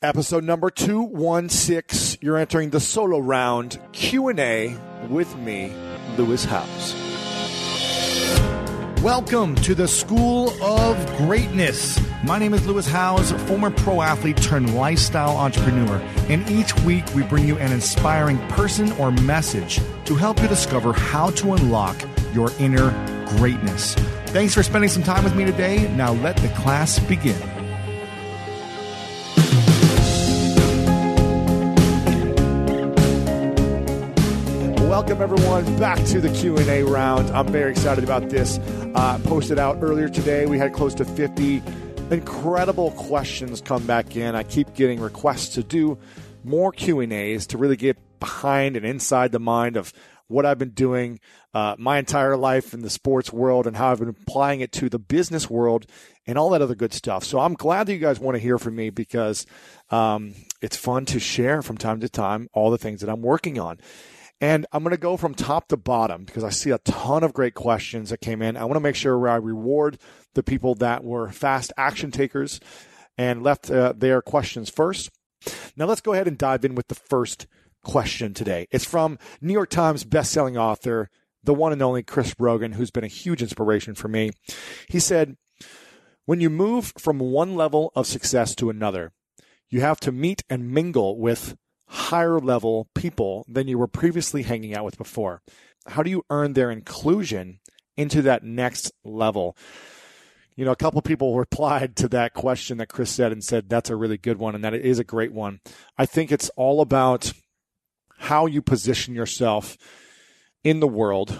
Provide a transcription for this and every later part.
Episode number 216. You're entering the solo round Q&A with me, Lewis Howes. Welcome to the School of Greatness. My name is Lewis Howes, former pro athlete turned lifestyle entrepreneur. And each week we bring you an inspiring person or message to help you discover how to unlock your inner greatness. Thanks for spending some time with me today. Now let the class begin. Welcome everyone back to the Q&A round. I'm very excited about this. Uh, posted out earlier today. We had close to 50 incredible questions come back in. I keep getting requests to do more Q&As to really get behind and inside the mind of what I've been doing uh, my entire life in the sports world and how I've been applying it to the business world and all that other good stuff. So I'm glad that you guys want to hear from me because um, it's fun to share from time to time all the things that I'm working on. And I'm going to go from top to bottom because I see a ton of great questions that came in. I want to make sure I reward the people that were fast action takers and left uh, their questions first. Now let's go ahead and dive in with the first question today. It's from New York Times bestselling author, the one and only Chris Brogan, who's been a huge inspiration for me. He said, When you move from one level of success to another, you have to meet and mingle with higher level people than you were previously hanging out with before? How do you earn their inclusion into that next level? You know, a couple people replied to that question that Chris said and said that's a really good one and that it is a great one. I think it's all about how you position yourself in the world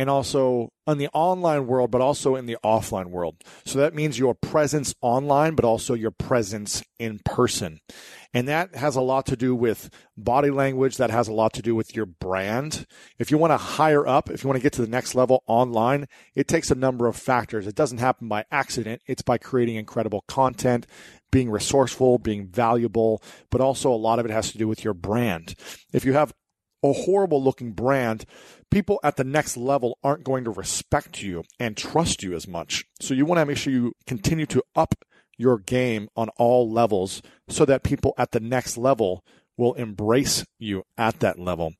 and also in the online world, but also in the offline world. So that means your presence online, but also your presence in person. And that has a lot to do with body language. That has a lot to do with your brand. If you want to hire up, if you want to get to the next level online, it takes a number of factors. It doesn't happen by accident. It's by creating incredible content, being resourceful, being valuable, but also a lot of it has to do with your brand. If you have a horrible looking brand, people at the next level aren't going to respect you and trust you as much. So you want to make sure you continue to up your game on all levels so that people at the next level will embrace you at that level.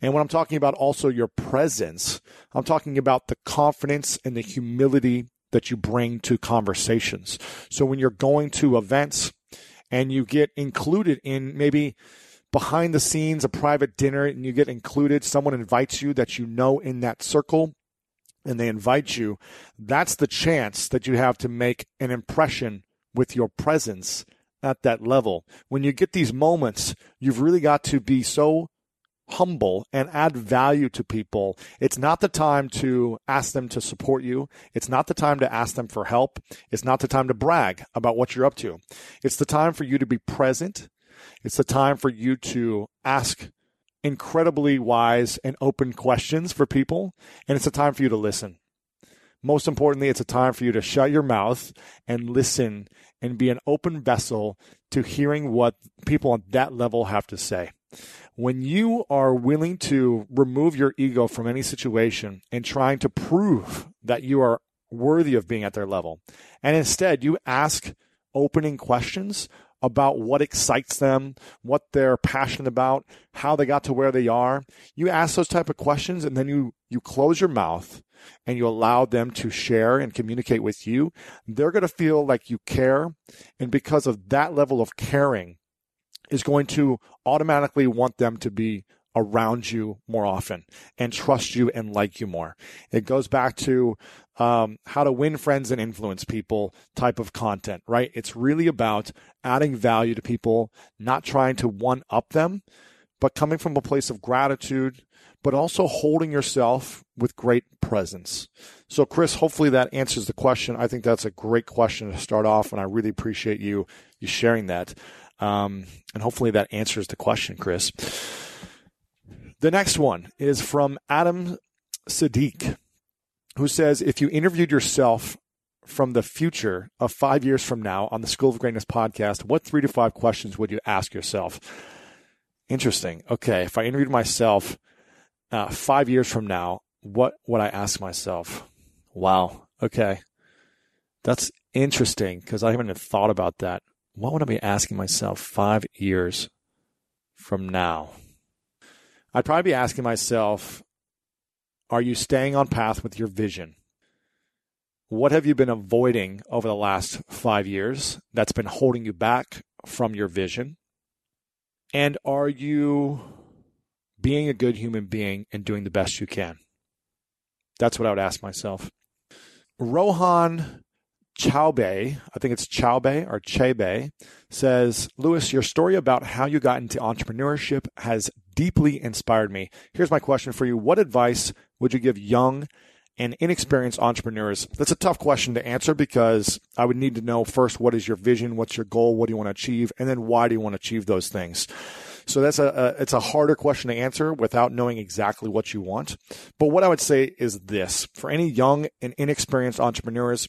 And when I'm talking about also your presence, I'm talking about the confidence and the humility that you bring to conversations. So when you're going to events and you get included in maybe behind the scenes, a private dinner, and you get included, someone invites you that you know in that circle, and they invite you, that's the chance that you have to make an impression with your presence at that level. When you get these moments, you've really got to be so humble and add value to people. It's not the time to ask them to support you. It's not the time to ask them for help. It's not the time to brag about what you're up to. It's the time for you to be present it's the time for you to ask incredibly wise and open questions for people, and it's a time for you to listen. Most importantly, it's a time for you to shut your mouth and listen and be an open vessel to hearing what people on that level have to say. When you are willing to remove your ego from any situation and trying to prove that you are worthy of being at their level, and instead you ask opening questions, about what excites them, what they're passionate about, how they got to where they are. You ask those type of questions and then you, you close your mouth and you allow them to share and communicate with you. They're going to feel like you care. And because of that level of caring is going to automatically want them to be around you more often and trust you and like you more. It goes back to um, how to win friends and influence people type of content, right? It's really about adding value to people, not trying to one up them, but coming from a place of gratitude, but also holding yourself with great presence. So, Chris, hopefully that answers the question. I think that's a great question to start off, and I really appreciate you you sharing that. Um, and hopefully that answers the question, Chris. The next one is from Adam Sadiq, who says if you interviewed yourself from the future of five years from now on the School of Greatness podcast, what three to five questions would you ask yourself? Interesting. Okay. If I interviewed myself uh, five years from now, what would I ask myself? Wow. Okay. That's interesting because I haven't even thought about that. what would I be asking myself five years from now? I'd probably be asking myself, are you staying on path with your vision? What have you been avoiding over the last five years that's been holding you back from your vision? And are you being a good human being and doing the best you can? That's what I would ask myself. Rohan Chaube, I think it's Chaube or Chebe, says, Lewis, your story about how you got into entrepreneurship has deeply inspired me. Here's my question for you. What advice would you give young and inexperienced entrepreneurs? That's a tough question to answer because I would need to know first, what is your vision? What's your goal? What do you want to achieve? And then why do you want to achieve those things? So that's a, a, it's a harder question to answer without knowing exactly what you want. But what I would say is this for any young and inexperienced entrepreneurs,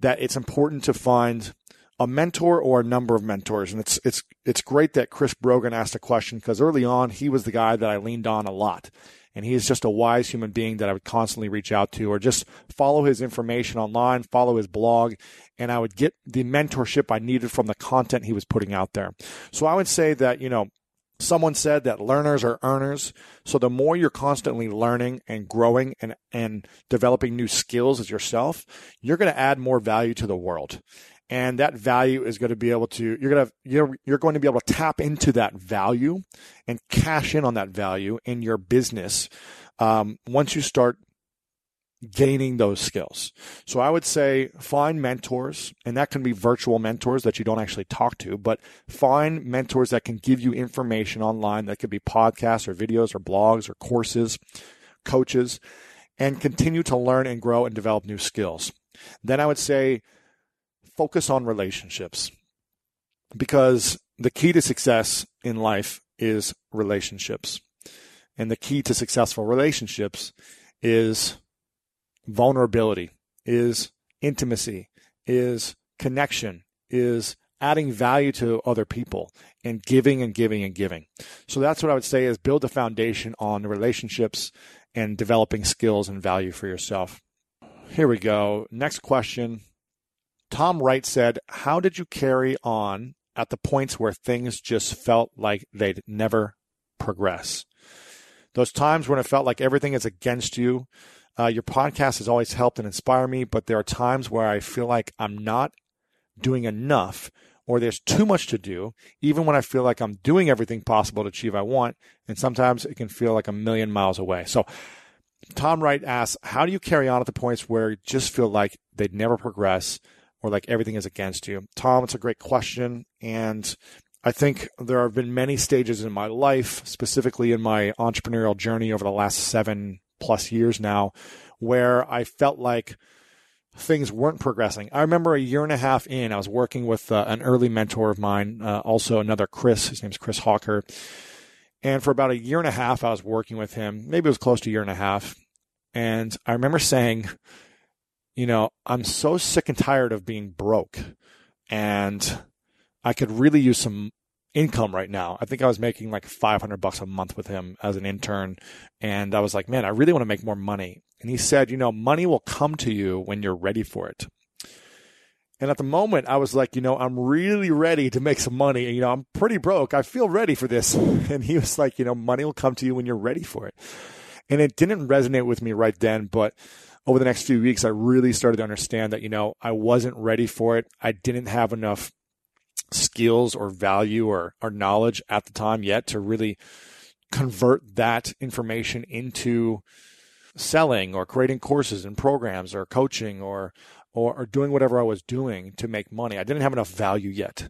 that it's important to find a mentor or a number of mentors. And it's it's it's great that Chris Brogan asked a question because early on he was the guy that I leaned on a lot. And he is just a wise human being that I would constantly reach out to or just follow his information online, follow his blog, and I would get the mentorship I needed from the content he was putting out there. So I would say that, you know, Someone said that learners are earners. So the more you're constantly learning and growing and, and developing new skills as yourself, you're going to add more value to the world. And that value is going to be able to, you're going to, you're, you're going to be able to tap into that value and cash in on that value in your business. Um, once you start gaining those skills. So I would say find mentors, and that can be virtual mentors that you don't actually talk to, but find mentors that can give you information online that could be podcasts or videos or blogs or courses, coaches, and continue to learn and grow and develop new skills. Then I would say focus on relationships because the key to success in life is relationships. And the key to successful relationships is vulnerability, is intimacy, is connection, is adding value to other people and giving and giving and giving. So that's what I would say is build a foundation on relationships and developing skills and value for yourself. Here we go. Next question. Tom Wright said, How did you carry on at the points where things just felt like they'd never progress? Those times when it felt like everything is against you, uh, your podcast has always helped and inspired me, but there are times where I feel like I'm not doing enough or there's too much to do, even when I feel like I'm doing everything possible to achieve I want. And sometimes it can feel like a million miles away. So Tom Wright asks, how do you carry on at the points where you just feel like they'd never progress or like everything is against you? Tom, it's a great question. And I think there have been many stages in my life, specifically in my entrepreneurial journey over the last seven plus years now where I felt like things weren't progressing. I remember a year and a half in, I was working with uh, an early mentor of mine, uh, also another Chris. His name's Chris Hawker. And for about a year and a half, I was working with him. Maybe it was close to a year and a half. And I remember saying, you know, I'm so sick and tired of being broke. And I could really use some income right now. I think I was making like 500 bucks a month with him as an intern. And I was like, man, I really want to make more money. And he said, you know, money will come to you when you're ready for it. And at the moment, I was like, you know, I'm really ready to make some money. And, you know, I'm pretty broke. I feel ready for this. And he was like, you know, money will come to you when you're ready for it. And it didn't resonate with me right then. But over the next few weeks, I really started to understand that, you know, I wasn't ready for it. I didn't have enough skills or value or, or knowledge at the time yet to really convert that information into selling or creating courses and programs or coaching or, or, or doing whatever I was doing to make money. I didn't have enough value yet.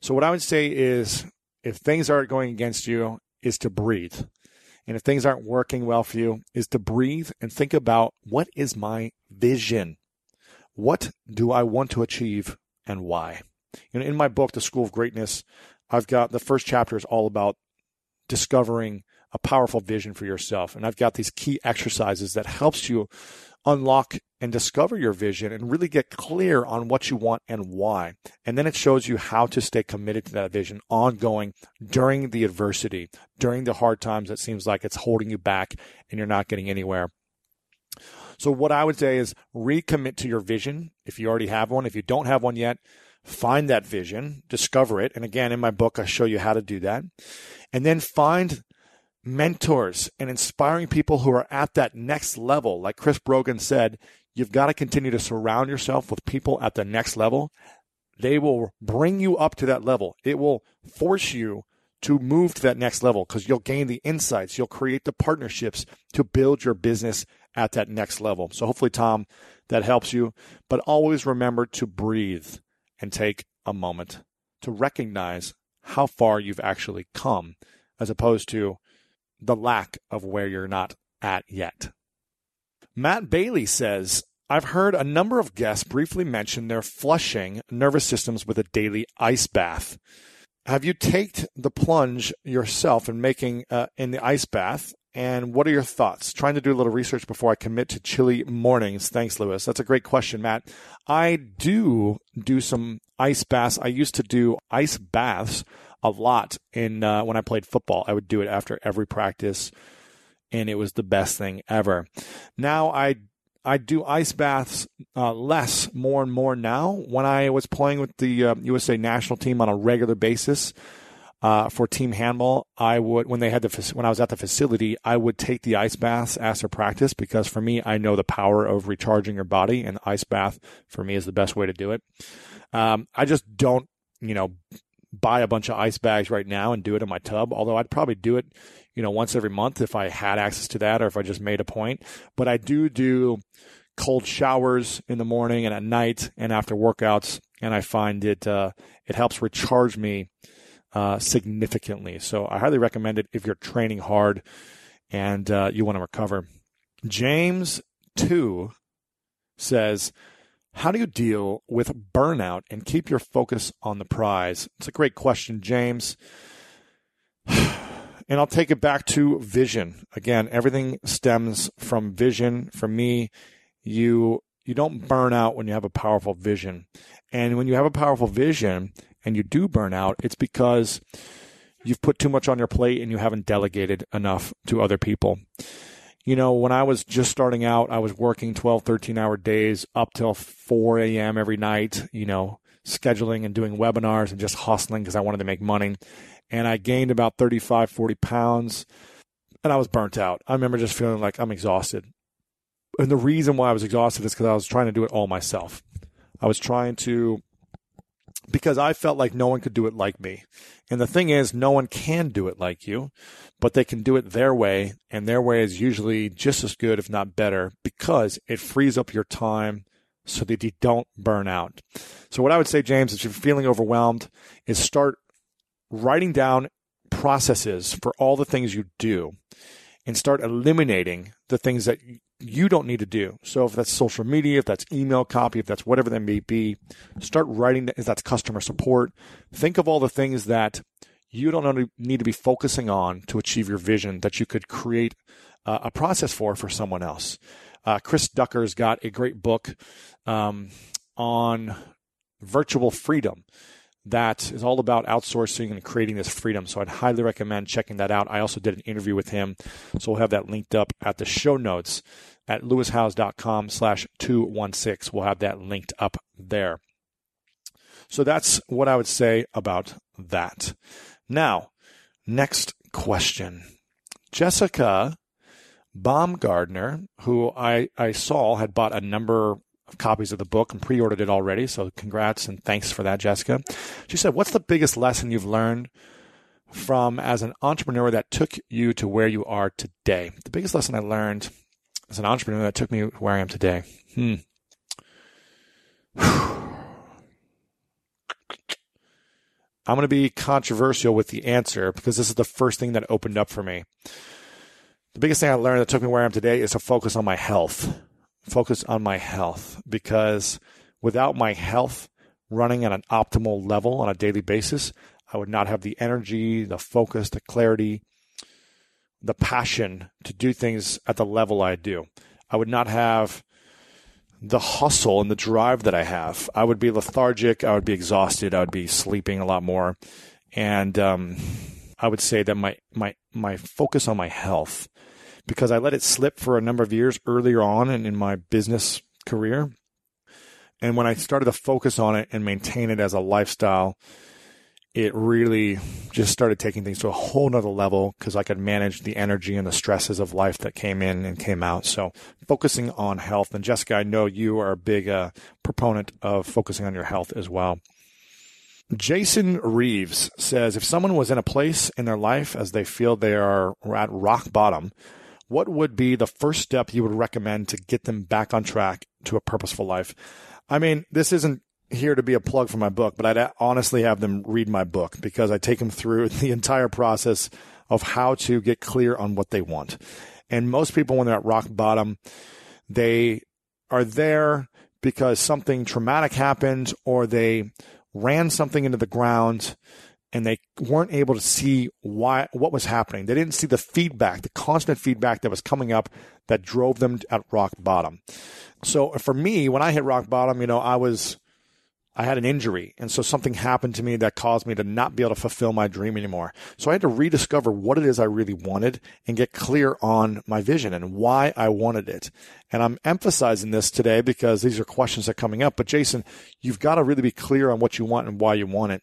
So what I would say is if things aren't going against you is to breathe. And if things aren't working well for you is to breathe and think about what is my vision? What do I want to achieve and why? You know, in my book, The School of Greatness, I've got the first chapter is all about discovering a powerful vision for yourself. And I've got these key exercises that helps you unlock and discover your vision and really get clear on what you want and why. And then it shows you how to stay committed to that vision ongoing during the adversity, during the hard times that seems like it's holding you back and you're not getting anywhere. So what I would say is recommit to your vision if you already have one. If you don't have one yet, find that vision, discover it. And again, in my book, I show you how to do that. And then find mentors and inspiring people who are at that next level. Like Chris Brogan said, you've got to continue to surround yourself with people at the next level. They will bring you up to that level. It will force you to move to that next level because you'll gain the insights. You'll create the partnerships to build your business at that next level. So hopefully, Tom, that helps you. But always remember to breathe and take a moment to recognize how far you've actually come as opposed to the lack of where you're not at yet. Matt Bailey says, I've heard a number of guests briefly mention their flushing nervous systems with a daily ice bath. Have you taken the plunge yourself in making uh, in the ice bath? And what are your thoughts? Trying to do a little research before I commit to chilly mornings. Thanks, Lewis. That's a great question, Matt. I do do some ice baths. I used to do ice baths a lot in uh, when I played football. I would do it after every practice, and it was the best thing ever. Now I I do ice baths uh, less, more and more now. When I was playing with the uh, USA national team on a regular basis uh, for team handball, I would when they had the when I was at the facility, I would take the ice baths after practice because for me, I know the power of recharging your body, and ice bath for me is the best way to do it. Um, I just don't, you know, buy a bunch of ice bags right now and do it in my tub. Although I'd probably do it, you know, once every month if I had access to that or if I just made a point. But I do do cold showers in the morning and at night and after workouts, and I find it uh, it helps recharge me uh, significantly. So I highly recommend it if you're training hard and uh, you want to recover. James two says how do you deal with burnout and keep your focus on the prize? It's a great question, James. And I'll take it back to vision. Again, everything stems from vision. For me, you you don't burn out when you have a powerful vision. And when you have a powerful vision and you do burn out, it's because you've put too much on your plate and you haven't delegated enough to other people you know, when I was just starting out, I was working 12, 13 hour days up till 4 a.m. every night, you know, scheduling and doing webinars and just hustling because I wanted to make money. And I gained about 35, 40 pounds and I was burnt out. I remember just feeling like I'm exhausted. And the reason why I was exhausted is because I was trying to do it all myself. I was trying to because I felt like no one could do it like me. And the thing is, no one can do it like you, but they can do it their way. And their way is usually just as good, if not better, because it frees up your time so that you don't burn out. So, what I would say, James, if you're feeling overwhelmed, is start writing down processes for all the things you do and start eliminating the things that you don't need to do. So if that's social media, if that's email copy, if that's whatever that may be, start writing that if that's customer support. Think of all the things that you don't need to be focusing on to achieve your vision that you could create uh, a process for for someone else. Uh, Chris Ducker's got a great book um, on virtual freedom that is all about outsourcing and creating this freedom. So I'd highly recommend checking that out. I also did an interview with him, so we'll have that linked up at the show notes at lewishowes.com slash 216. We'll have that linked up there. So that's what I would say about that. Now, next question. Jessica Baumgardner, who I, I saw had bought a number copies of the book and pre-ordered it already. So congrats and thanks for that, Jessica. She said, "What's the biggest lesson you've learned from as an entrepreneur that took you to where you are today?" The biggest lesson I learned as an entrepreneur that took me where I am today. Hmm. I'm going to be controversial with the answer because this is the first thing that opened up for me. The biggest thing I learned that took me where I am today is to focus on my health focus on my health because without my health running at an optimal level on a daily basis, I would not have the energy, the focus, the clarity, the passion to do things at the level I do. I would not have the hustle and the drive that I have. I would be lethargic. I would be exhausted. I would be sleeping a lot more. And um, I would say that my, my, my focus on my health because I let it slip for a number of years earlier on in, in my business career And when I started to focus on it and maintain it as a lifestyle, it really just started taking things to a whole nother level because I could manage the energy and the stresses of life that came in and came out. So focusing on health. And Jessica, I know you are a big uh, proponent of focusing on your health as well. Jason Reeves says if someone was in a place in their life as they feel they are at rock bottom, what would be the first step you would recommend to get them back on track to a purposeful life? I mean, this isn't here to be a plug for my book, but I'd honestly have them read my book because I take them through the entire process of how to get clear on what they want. And most people, when they're at rock bottom, they are there because something traumatic happened or they ran something into the ground and they weren't able to see why what was happening. They didn't see the feedback, the constant feedback that was coming up that drove them at rock bottom. So for me, when I hit rock bottom, you know, I was I had an injury. And so something happened to me that caused me to not be able to fulfill my dream anymore. So I had to rediscover what it is I really wanted and get clear on my vision and why I wanted it. And I'm emphasizing this today because these are questions that are coming up. But Jason, you've got to really be clear on what you want and why you want it.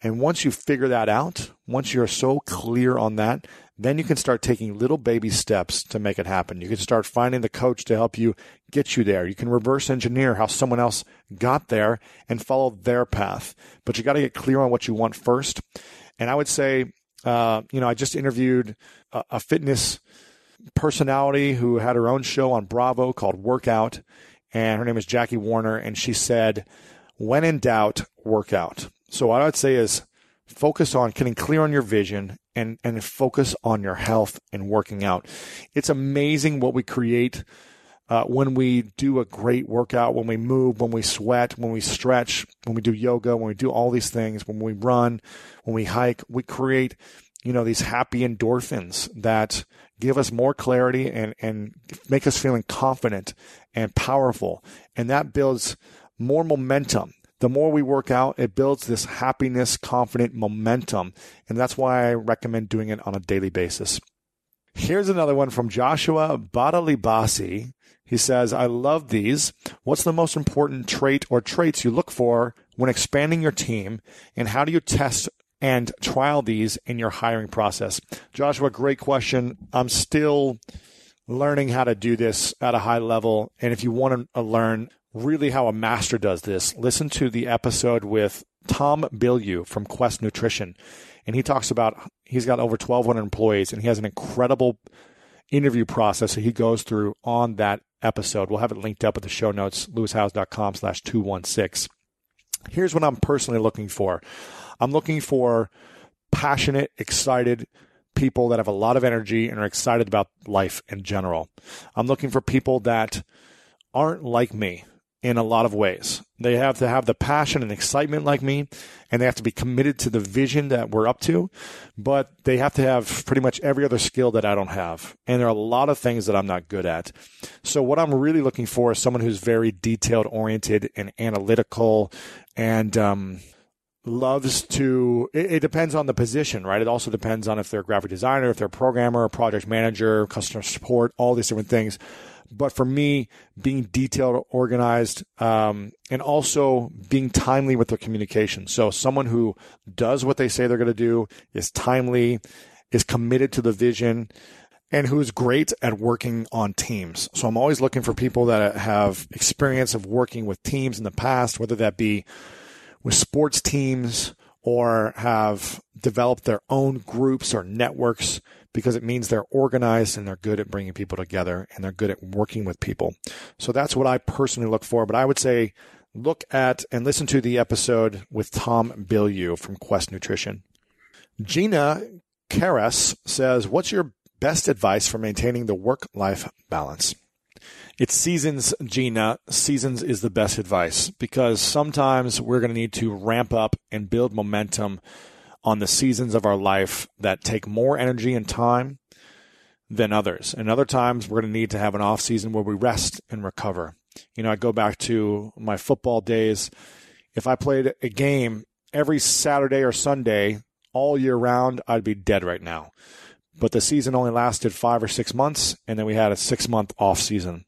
And once you figure that out, once you're so clear on that, then you can start taking little baby steps to make it happen. You can start finding the coach to help you get you there. You can reverse engineer how someone else got there and follow their path. But you got to get clear on what you want first. And I would say, uh, you know, I just interviewed a, a fitness personality who had her own show on Bravo called Workout. And her name is Jackie Warner. And she said, when in doubt, work out. So what I would say is focus on getting clear on your vision and, and focus on your health and working out. It's amazing what we create uh, when we do a great workout, when we move, when we sweat, when we stretch, when we do yoga, when we do all these things, when we run, when we hike, we create, you know, these happy endorphins that give us more clarity and, and make us feeling confident and powerful. And that builds more momentum the more we work out, it builds this happiness, confident momentum. And that's why I recommend doing it on a daily basis. Here's another one from Joshua Badalibasi. He says, I love these. What's the most important trait or traits you look for when expanding your team? And how do you test and trial these in your hiring process? Joshua, great question. I'm still learning how to do this at a high level. And if you want to learn really how a master does this, listen to the episode with Tom Bilyeu from Quest Nutrition. And he talks about he's got over 1,200 employees and he has an incredible interview process that he goes through on that episode. We'll have it linked up at the show notes, lewishowes.com slash 216. Here's what I'm personally looking for. I'm looking for passionate, excited people that have a lot of energy and are excited about life in general. I'm looking for people that aren't like me in a lot of ways. They have to have the passion and excitement like me, and they have to be committed to the vision that we're up to, but they have to have pretty much every other skill that I don't have. And there are a lot of things that I'm not good at. So, what I'm really looking for is someone who's very detailed oriented and analytical and, um, loves to it, it, depends on the position right it also depends on if they're a graphic designer if they're a programmer a project manager customer support all these different things but for me, being detailed, organized, um, and also being timely with their communication. So someone who does what they say they're going to do is timely, is committed to the vision, and who's great at working on teams. So I'm always looking for people that have experience of working with teams in the past, whether that be with sports teams or have developed their own groups or networks because it means they're organized and they're good at bringing people together and they're good at working with people. So that's what I personally look for. But I would say look at and listen to the episode with Tom Bilyeu from Quest Nutrition. Gina Karas says, What's your best advice for maintaining the work life balance? It's seasons, Gina. Seasons is the best advice because sometimes we're going to need to ramp up and build momentum on the seasons of our life that take more energy and time than others. And other times we're going to need to have an off season where we rest and recover. You know, I go back to my football days. If I played a game every Saturday or Sunday all year round, I'd be dead right now. But the season only lasted five or six months, and then we had a six month off season.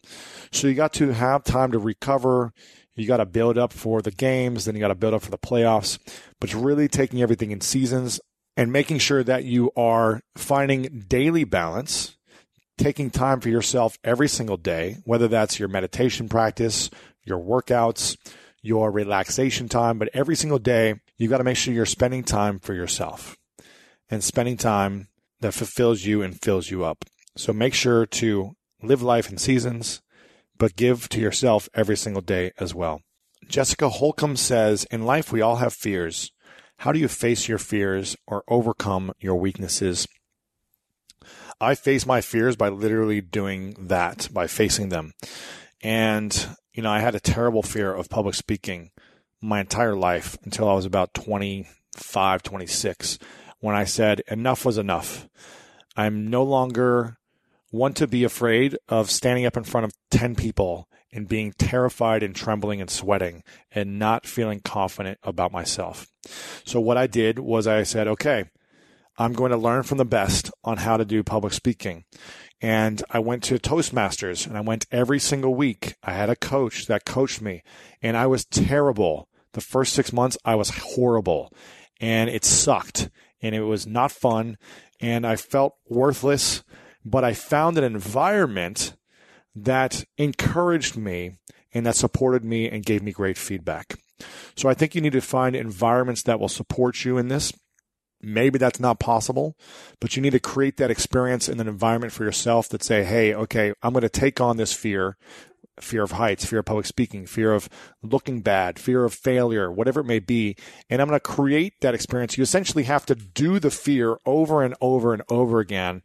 So you got to have time to recover You got to build up for the games, then you got to build up for the playoffs. But really taking everything in seasons and making sure that you are finding daily balance, taking time for yourself every single day, whether that's your meditation practice, your workouts, your relaxation time, but every single day, you got to make sure you're spending time for yourself and spending time that fulfills you and fills you up. So make sure to live life in seasons, but give to yourself every single day as well. Jessica Holcomb says, In life, we all have fears. How do you face your fears or overcome your weaknesses? I face my fears by literally doing that, by facing them. And, you know, I had a terrible fear of public speaking my entire life until I was about 25, 26, when I said enough was enough. I'm no longer one to be afraid of standing up in front of 10 people and being terrified and trembling and sweating and not feeling confident about myself. So what I did was I said, okay, I'm going to learn from the best on how to do public speaking. And I went to Toastmasters and I went every single week. I had a coach that coached me and I was terrible. The first six months, I was horrible and it sucked and it was not fun and I felt worthless, but I found an environment that encouraged me and that supported me and gave me great feedback. So I think you need to find environments that will support you in this. Maybe that's not possible, but you need to create that experience in an environment for yourself that say, Hey, okay, I'm going to take on this fear, fear of heights, fear of public speaking, fear of looking bad, fear of failure, whatever it may be. And I'm going to create that experience. You essentially have to do the fear over and over and over again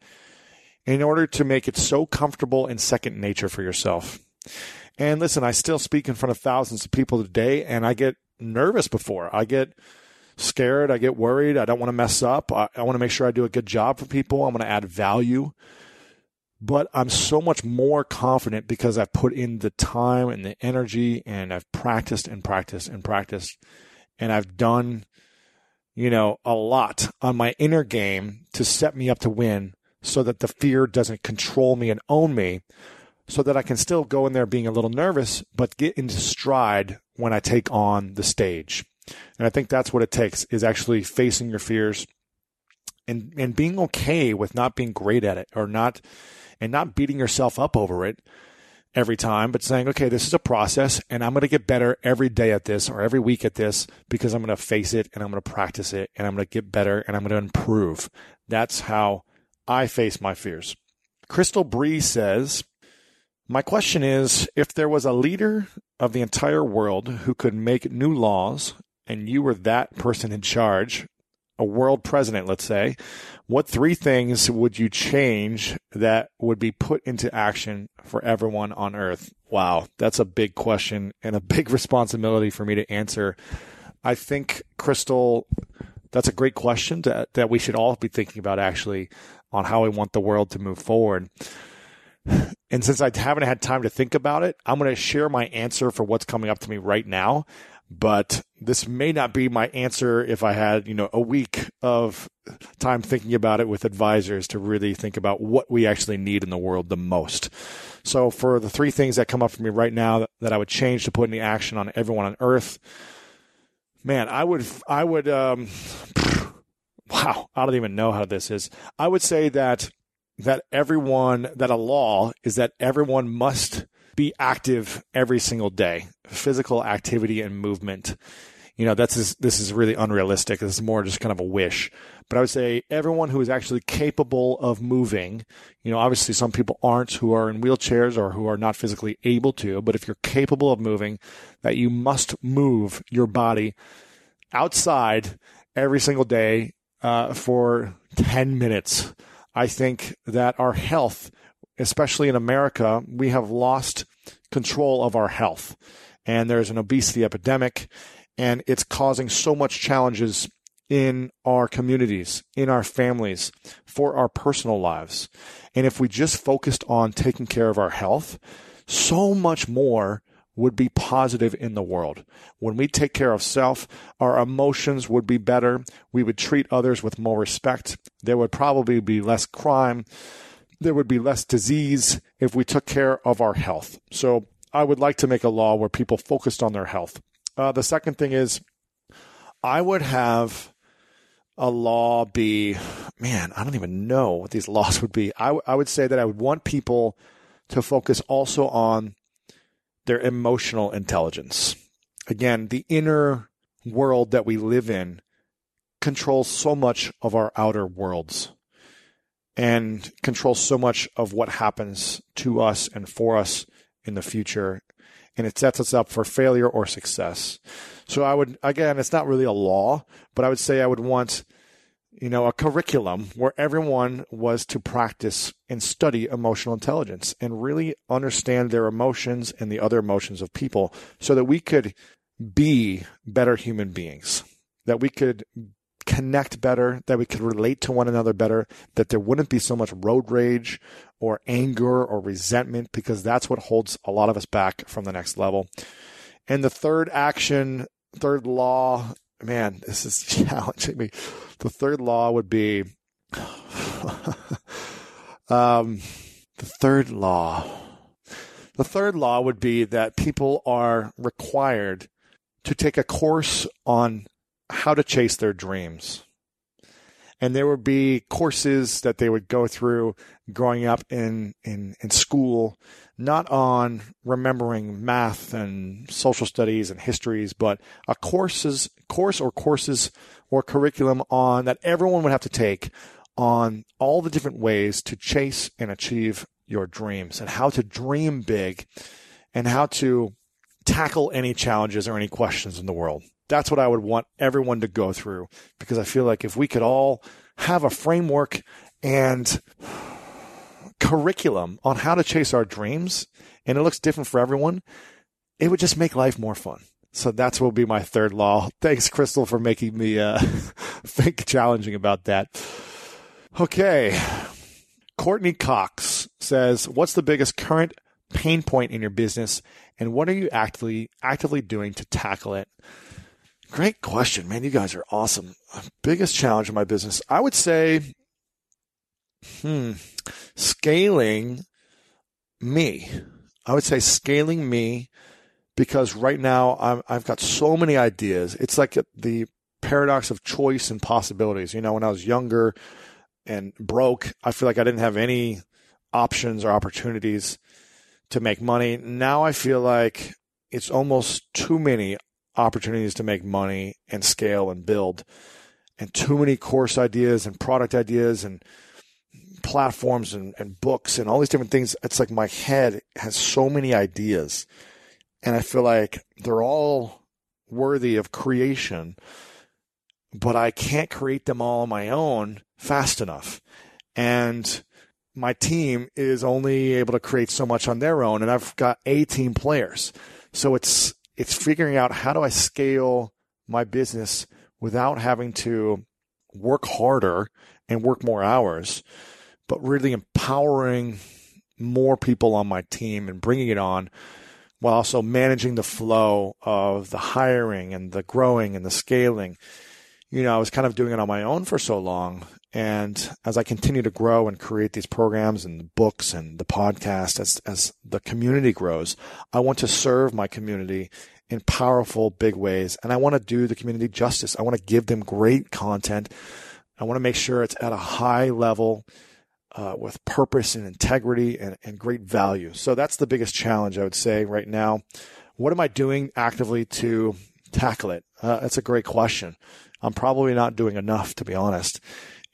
in order to make it so comfortable and second nature for yourself. And listen, I still speak in front of thousands of people today and I get nervous before. I get scared. I get worried. I don't want to mess up. I, I want to make sure I do a good job for people. I want to add value. But I'm so much more confident because I've put in the time and the energy and I've practiced and practiced and practiced. And I've done, you know, a lot on my inner game to set me up to win so that the fear doesn't control me and own me so that I can still go in there being a little nervous, but get into stride when I take on the stage. And I think that's what it takes is actually facing your fears and, and being okay with not being great at it or not, and not beating yourself up over it every time, but saying, okay, this is a process and I'm going to get better every day at this or every week at this because I'm going to face it and I'm going to practice it and I'm going to get better and I'm going to improve. That's how I face my fears. Crystal Bree says, My question is if there was a leader of the entire world who could make new laws and you were that person in charge, a world president, let's say, what three things would you change that would be put into action for everyone on earth? Wow, that's a big question and a big responsibility for me to answer. I think, Crystal, that's a great question to, that we should all be thinking about actually on how we want the world to move forward. And since I haven't had time to think about it, I'm going to share my answer for what's coming up to me right now. But this may not be my answer if I had, you know, a week of time thinking about it with advisors to really think about what we actually need in the world the most. So for the three things that come up for me right now that I would change to put into action on everyone on earth, man, I would, I would, um, wow, I don't even know how this is. I would say that that everyone that a law is that everyone must be active every single day. Physical activity and movement. You know, that's this is really unrealistic. This is more just kind of a wish. But I would say everyone who is actually capable of moving, you know, obviously some people aren't who are in wheelchairs or who are not physically able to, but if you're capable of moving, that you must move your body outside every single day uh, for 10 minutes. I think that our health, especially in America, we have lost control of our health. And there's an obesity epidemic, and it's causing so much challenges in our communities, in our families, for our personal lives. And if we just focused on taking care of our health, so much more would be positive in the world. When we take care of self, our emotions would be better. We would treat others with more respect. There would probably be less crime. There would be less disease if we took care of our health. So I would like to make a law where people focused on their health. Uh, the second thing is, I would have a law be, man, I don't even know what these laws would be. I, w- I would say that I would want people to focus also on their emotional intelligence. Again, the inner world that we live in controls so much of our outer worlds and controls so much of what happens to us and for us in the future. And it sets us up for failure or success. So I would, again, it's not really a law, but I would say I would want, you know, a curriculum where everyone was to practice and study emotional intelligence and really understand their emotions and the other emotions of people so that we could be better human beings, that we could connect better, that we could relate to one another better, that there wouldn't be so much road rage or anger or resentment because that's what holds a lot of us back from the next level. And the third action, third law, man, this is challenging me. The third law would be um, the third law. The third law would be that people are required to take a course on how to chase their dreams. And there would be courses that they would go through growing up in, in, in school, not on remembering math and social studies and histories, but a courses, course or courses or curriculum on that everyone would have to take on all the different ways to chase and achieve your dreams and how to dream big and how to tackle any challenges or any questions in the world. That's what I would want everyone to go through because I feel like if we could all have a framework and curriculum on how to chase our dreams and it looks different for everyone, it would just make life more fun. So that's what will be my third law. Thanks, Crystal, for making me uh, think challenging about that. Okay. Courtney Cox says, What's the biggest current pain point in your business and what are you actively actively doing to tackle it? Great question, man. You guys are awesome. Biggest challenge in my business, I would say, hmm, scaling me. I would say scaling me because right now i have got so many ideas. It's like the paradox of choice and possibilities. You know, when I was younger and broke, I feel like I didn't have any options or opportunities to make money. Now I feel like it's almost too many opportunities to make money and scale and build, and too many course ideas and product ideas and platforms and, and books and all these different things. It's like my head has so many ideas, and I feel like they're all worthy of creation, but I can't create them all on my own fast enough. And my team is only able to create so much on their own, and I've got A team players. So it's it's figuring out how do I scale my business without having to work harder and work more hours, but really empowering more people on my team and bringing it on while also managing the flow of the hiring and the growing and the scaling. You know, I was kind of doing it on my own for so long. And as I continue to grow and create these programs and the books and the podcast, as, as the community grows, I want to serve my community in powerful, big ways. And I want to do the community justice. I want to give them great content. I want to make sure it's at a high level uh, with purpose and integrity and, and great value. So that's the biggest challenge I would say right now. What am I doing actively to tackle it? Uh, that's a great question. I'm probably not doing enough, to be honest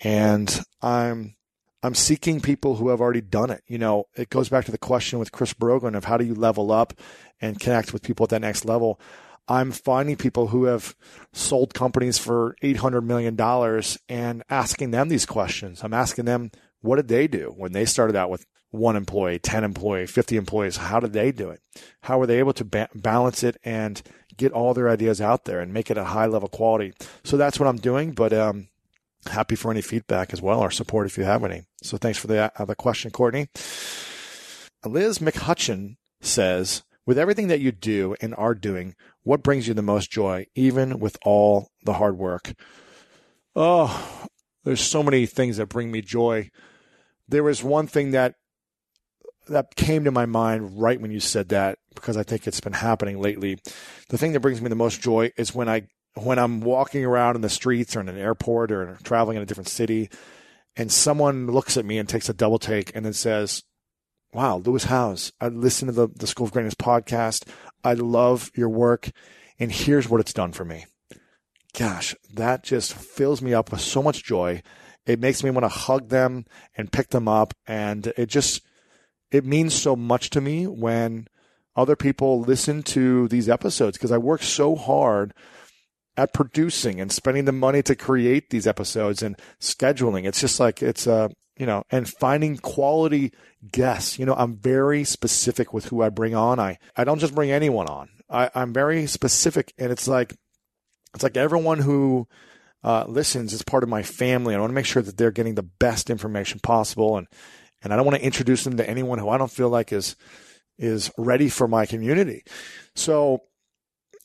and I'm I'm seeking people who have already done it. You know, it goes back to the question with Chris Brogan of how do you level up and connect with people at that next level. I'm finding people who have sold companies for $800 million and asking them these questions. I'm asking them, what did they do when they started out with one employee, 10 employee, 50 employees? How did they do it? How were they able to ba- balance it and get all their ideas out there and make it a high level quality? So that's what I'm doing. But, um, happy for any feedback as well or support if you have any. So thanks for the, uh, the question, Courtney. Liz McHutcheon says, with everything that you do and are doing, what brings you the most joy, even with all the hard work? Oh, there's so many things that bring me joy. There was one thing that that came to my mind right when you said that because I think it's been happening lately. The thing that brings me the most joy is when I when I'm walking around in the streets or in an airport or traveling in a different city and someone looks at me and takes a double take and then says, Wow, Lewis Howes, I listen to the, the School of Greatness podcast. I love your work. And here's what it's done for me. Gosh, that just fills me up with so much joy. It makes me want to hug them and pick them up. And it just, it means so much to me when other people listen to these episodes because I work so hard at producing and spending the money to create these episodes and scheduling. It's just like it's a uh, you know, and finding quality guests. You know, I'm very specific with who I bring on. I I don't just bring anyone on. I, I'm very specific, and it's like it's like everyone who uh, listens is part of my family. I want to make sure that they're getting the best information possible, and and I don't want to introduce them to anyone who I don't feel like is is ready for my community. So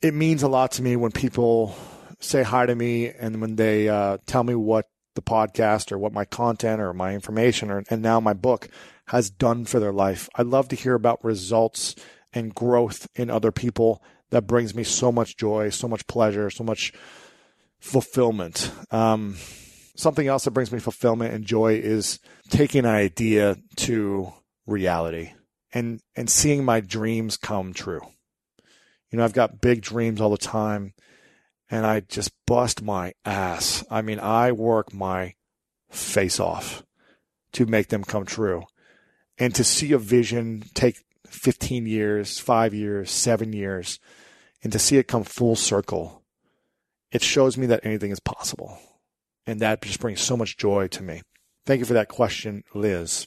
it means a lot to me when people say hi to me and when they uh, tell me what the podcast or what my content or my information or and now my book has done for their life. I love to hear about results and growth in other people. That brings me so much joy, so much pleasure, so much fulfillment. Um, something else that brings me fulfillment and joy is taking an idea to reality and and seeing my dreams come true. You know, I've got big dreams all the time and I just bust my ass. I mean, I work my face off to make them come true. And to see a vision take 15 years, five years, seven years, and to see it come full circle, it shows me that anything is possible. And that just brings so much joy to me. Thank you for that question, Liz.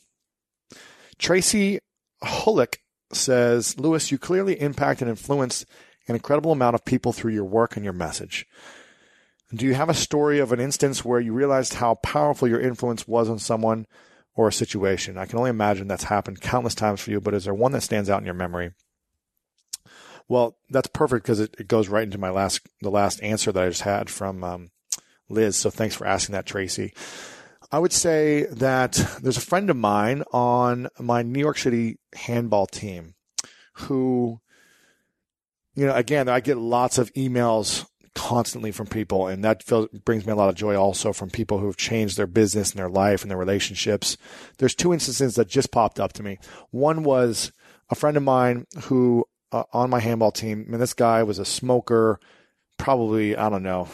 Tracy Hulick says, Lewis, you clearly impact and influence an incredible amount of people through your work and your message. Do you have a story of an instance where you realized how powerful your influence was on someone or a situation? I can only imagine that's happened countless times for you, but is there one that stands out in your memory? Well, that's perfect because it, it goes right into my last the last answer that I just had from um, Liz. So thanks for asking that, Tracy. I would say that there's a friend of mine on my New York City handball team who you know, again, I get lots of emails constantly from people, and that feels, brings me a lot of joy also from people who have changed their business and their life and their relationships. There's two instances that just popped up to me. One was a friend of mine who, uh, on my handball team, I mean, this guy was a smoker, probably, I don't know,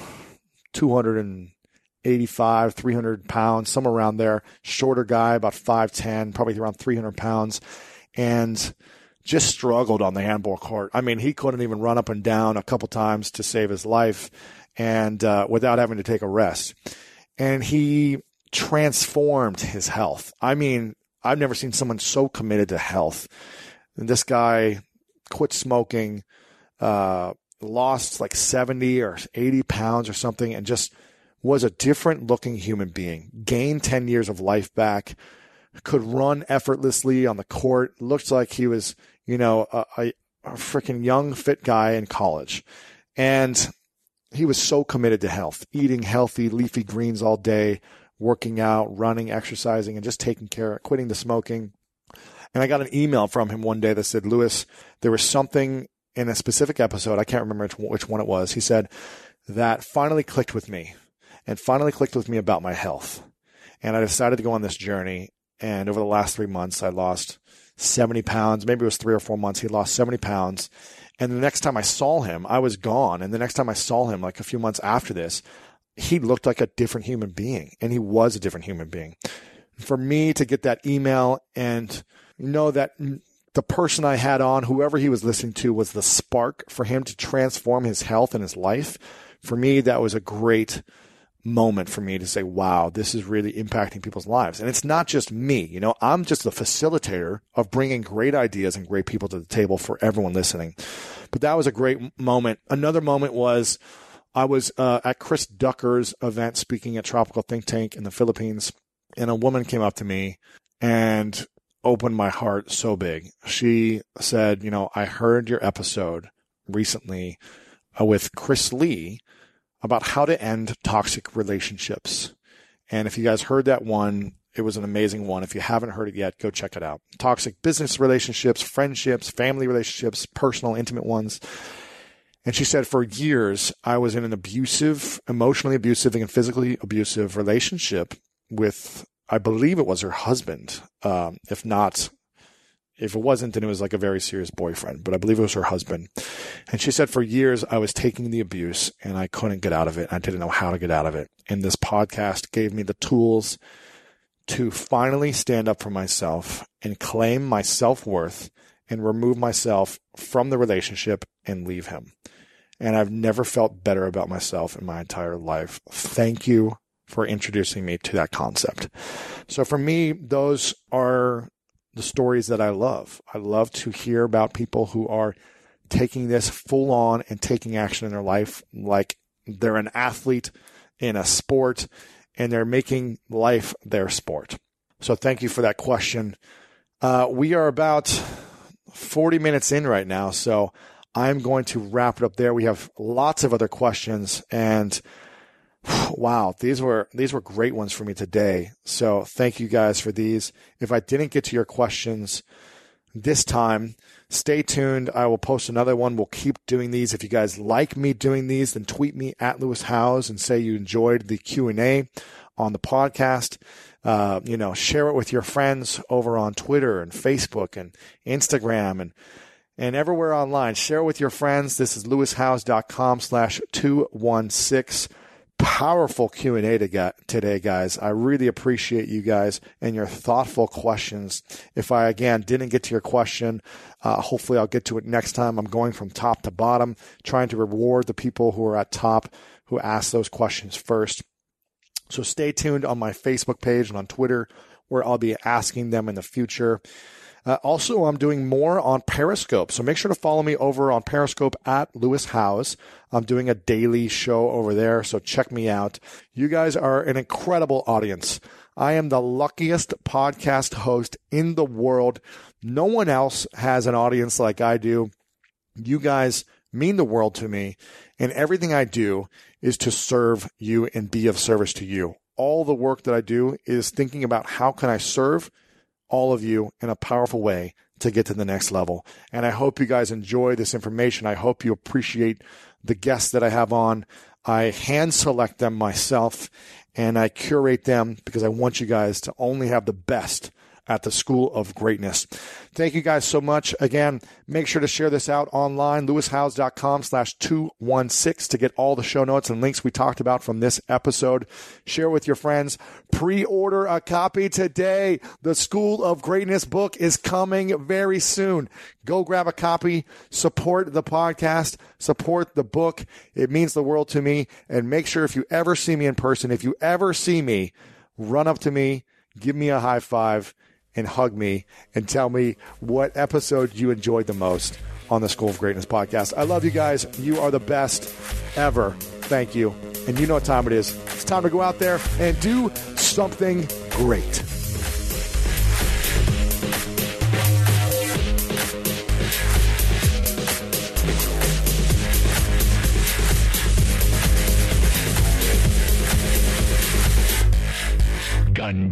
285, 300 pounds, somewhere around there. Shorter guy, about 5'10, probably around 300 pounds. And just struggled on the handball court. I mean, he couldn't even run up and down a couple times to save his life and uh, without having to take a rest. And he transformed his health. I mean, I've never seen someone so committed to health. And this guy quit smoking, uh, lost like 70 or 80 pounds or something, and just was a different looking human being. Gained 10 years of life back, could run effortlessly on the court. Looked like he was you know, a, a, a freaking young, fit guy in college. And he was so committed to health, eating healthy, leafy greens all day, working out, running, exercising, and just taking care, quitting the smoking. And I got an email from him one day that said, Lewis, there was something in a specific episode, I can't remember which one it was. He said, that finally clicked with me and finally clicked with me about my health. And I decided to go on this journey. And over the last three months, I lost 70 pounds. Maybe it was three or four months. He lost 70 pounds. And the next time I saw him, I was gone. And the next time I saw him, like a few months after this, he looked like a different human being and he was a different human being. For me to get that email and know that the person I had on, whoever he was listening to, was the spark for him to transform his health and his life. For me, that was a great moment for me to say, wow, this is really impacting people's lives. And it's not just me, you know, I'm just the facilitator of bringing great ideas and great people to the table for everyone listening. But that was a great moment. Another moment was I was uh, at Chris Ducker's event speaking at Tropical Think Tank in the Philippines, and a woman came up to me and opened my heart so big. She said, you know, I heard your episode recently uh, with Chris Lee about how to end toxic relationships. And if you guys heard that one, It was an amazing one. If you haven't heard it yet, go check it out. Toxic business relationships, friendships, family relationships, personal, intimate ones. And she said, for years, I was in an abusive, emotionally abusive and physically abusive relationship with, I believe it was her husband. Um, if not, if it wasn't, then it was like a very serious boyfriend, but I believe it was her husband. And she said, for years, I was taking the abuse and I couldn't get out of it. I didn't know how to get out of it. And this podcast gave me the tools to finally stand up for myself and claim my self worth and remove myself from the relationship and leave him and I've never felt better about myself in my entire life. Thank you for introducing me to that concept. So for me, those are the stories that I love. I love to hear about people who are taking this full on and taking action in their life like they're an athlete in a sport and they're making life their sport. So thank you for that question. Uh, we are about 40 minutes in right now. So I'm going to wrap it up there. We have lots of other questions and wow, these were these were great ones for me today. So thank you guys for these. If I didn't get to your questions this time, stay tuned. I will post another one. We'll keep doing these. If you guys like me doing these, then tweet me at Lewis Howes and say you enjoyed the Q and A on the podcast. Uh, you know, share it with your friends over on Twitter and Facebook and Instagram and and everywhere online. Share it with your friends. This is lewishowes.com slash 216. Powerful Q&A to today, guys. I really appreciate you guys and your thoughtful questions. If I, again, didn't get to your question, uh, hopefully I'll get to it next time. I'm going from top to bottom, trying to reward the people who are at top who ask those questions first. So stay tuned on my Facebook page and on Twitter where I'll be asking them in the future. Uh, also, I'm doing more on Periscope. So make sure to follow me over on Periscope at Lewis Howes. I'm doing a daily show over there. So check me out. You guys are an incredible audience. I am the luckiest podcast host in the world. No one else has an audience like I do. You guys mean the world to me. And everything I do is to serve you and be of service to you. All the work that I do is thinking about how can I serve all of you in a powerful way to get to the next level. And I hope you guys enjoy this information. I hope you appreciate the guests that I have on. I hand select them myself and I curate them because I want you guys to only have the best at the School of Greatness. Thank you guys so much. Again, make sure to share this out online, lewishowes.com slash 216 to get all the show notes and links we talked about from this episode. Share with your friends. Pre-order a copy today. The School of Greatness book is coming very soon. Go grab a copy, support the podcast, support the book. It means the world to me. And make sure if you ever see me in person, if you ever see me, run up to me, give me a high five and hug me and tell me what episode you enjoyed the most on the School of Greatness podcast. I love you guys. You are the best ever. Thank you. And you know what time it is. It's time to go out there and do something great. Gun.